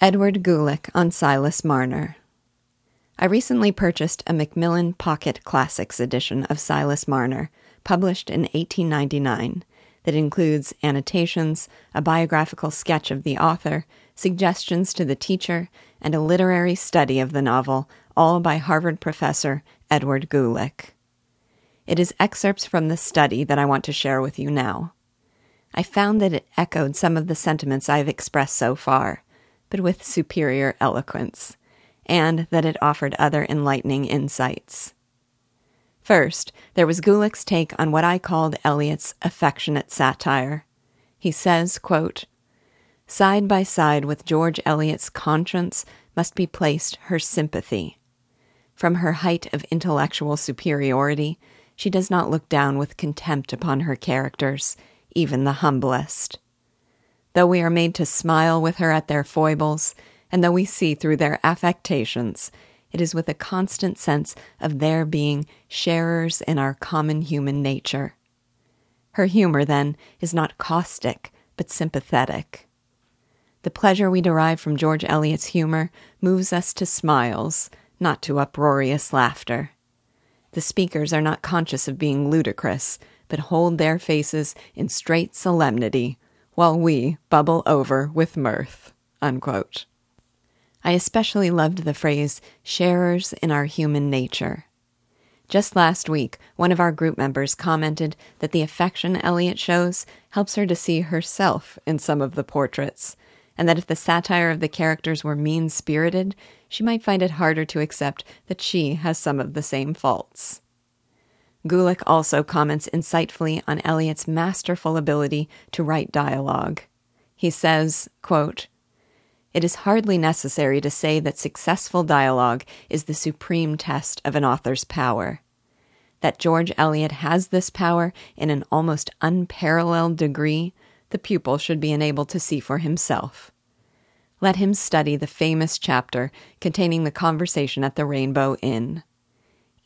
Edward Gulick on Silas Marner. I recently purchased a Macmillan Pocket Classics edition of Silas Marner, published in 1899, that includes annotations, a biographical sketch of the author, suggestions to the teacher, and a literary study of the novel, all by Harvard professor Edward Gulick. It is excerpts from the study that I want to share with you now. I found that it echoed some of the sentiments I have expressed so far but with superior eloquence, and that it offered other enlightening insights. First, there was Gulick's take on what I called Eliot's affectionate satire. He says, quote, Side by side with George Eliot's conscience must be placed her sympathy. From her height of intellectual superiority, she does not look down with contempt upon her characters, even the humblest though we are made to smile with her at their foibles, and though we see through their affectations, it is with a constant sense of their being sharers in our common human nature. Her humor, then, is not caustic, but sympathetic. The pleasure we derive from George Eliot's humor moves us to smiles, not to uproarious laughter. The speakers are not conscious of being ludicrous, but hold their faces in straight solemnity while we bubble over with mirth. Unquote. I especially loved the phrase, sharers in our human nature. Just last week, one of our group members commented that the affection Eliot shows helps her to see herself in some of the portraits, and that if the satire of the characters were mean spirited, she might find it harder to accept that she has some of the same faults. Gulick also comments insightfully on Eliot's masterful ability to write dialogue. He says, quote, It is hardly necessary to say that successful dialogue is the supreme test of an author's power. That George Eliot has this power in an almost unparalleled degree, the pupil should be enabled to see for himself. Let him study the famous chapter containing the conversation at the Rainbow Inn.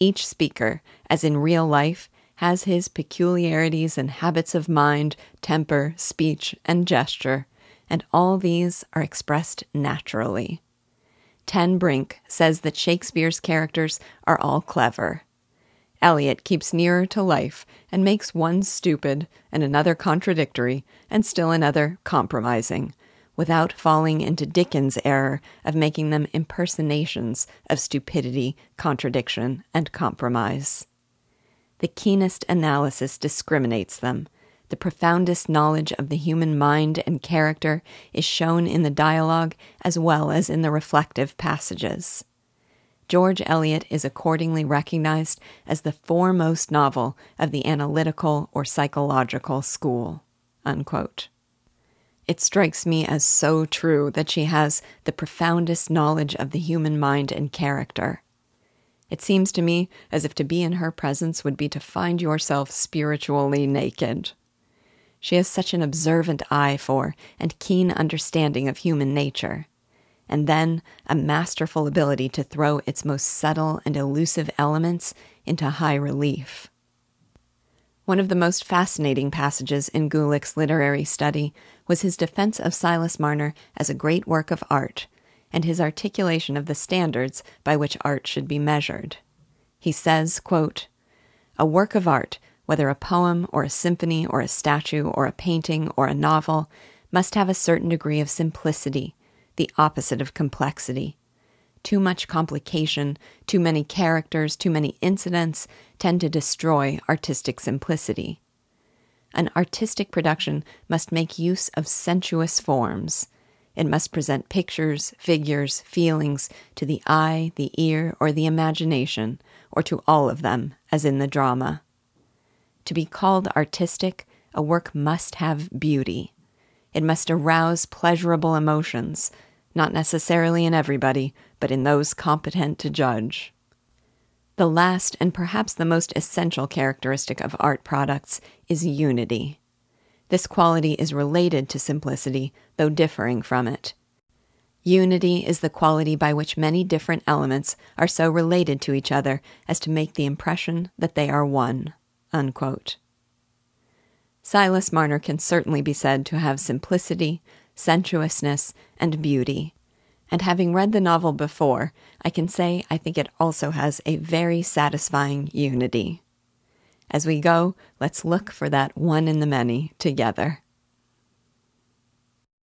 Each speaker, as in real life, has his peculiarities and habits of mind, temper, speech, and gesture, and all these are expressed naturally. Ten Brink says that Shakespeare's characters are all clever. Eliot keeps nearer to life and makes one stupid and another contradictory and still another compromising, without falling into Dickens' error of making them impersonations of stupidity, contradiction, and compromise. The keenest analysis discriminates them. The profoundest knowledge of the human mind and character is shown in the dialogue as well as in the reflective passages. George Eliot is accordingly recognized as the foremost novel of the analytical or psychological school. Unquote. It strikes me as so true that she has the profoundest knowledge of the human mind and character. It seems to me as if to be in her presence would be to find yourself spiritually naked. She has such an observant eye for and keen understanding of human nature, and then a masterful ability to throw its most subtle and elusive elements into high relief. One of the most fascinating passages in Gulick's literary study was his defense of Silas Marner as a great work of art, and his articulation of the standards by which art should be measured. He says, quote, A work of art, whether a poem or a symphony or a statue or a painting or a novel, must have a certain degree of simplicity, the opposite of complexity. Too much complication, too many characters, too many incidents tend to destroy artistic simplicity. An artistic production must make use of sensuous forms. It must present pictures, figures, feelings to the eye, the ear, or the imagination, or to all of them, as in the drama. To be called artistic, a work must have beauty. It must arouse pleasurable emotions, not necessarily in everybody, but in those competent to judge. The last and perhaps the most essential characteristic of art products is unity. This quality is related to simplicity, though differing from it. Unity is the quality by which many different elements are so related to each other as to make the impression that they are one. Unquote. Silas Marner can certainly be said to have simplicity, sensuousness, and beauty, and having read the novel before, I can say I think it also has a very satisfying unity. As we go, let's look for that one in the many together.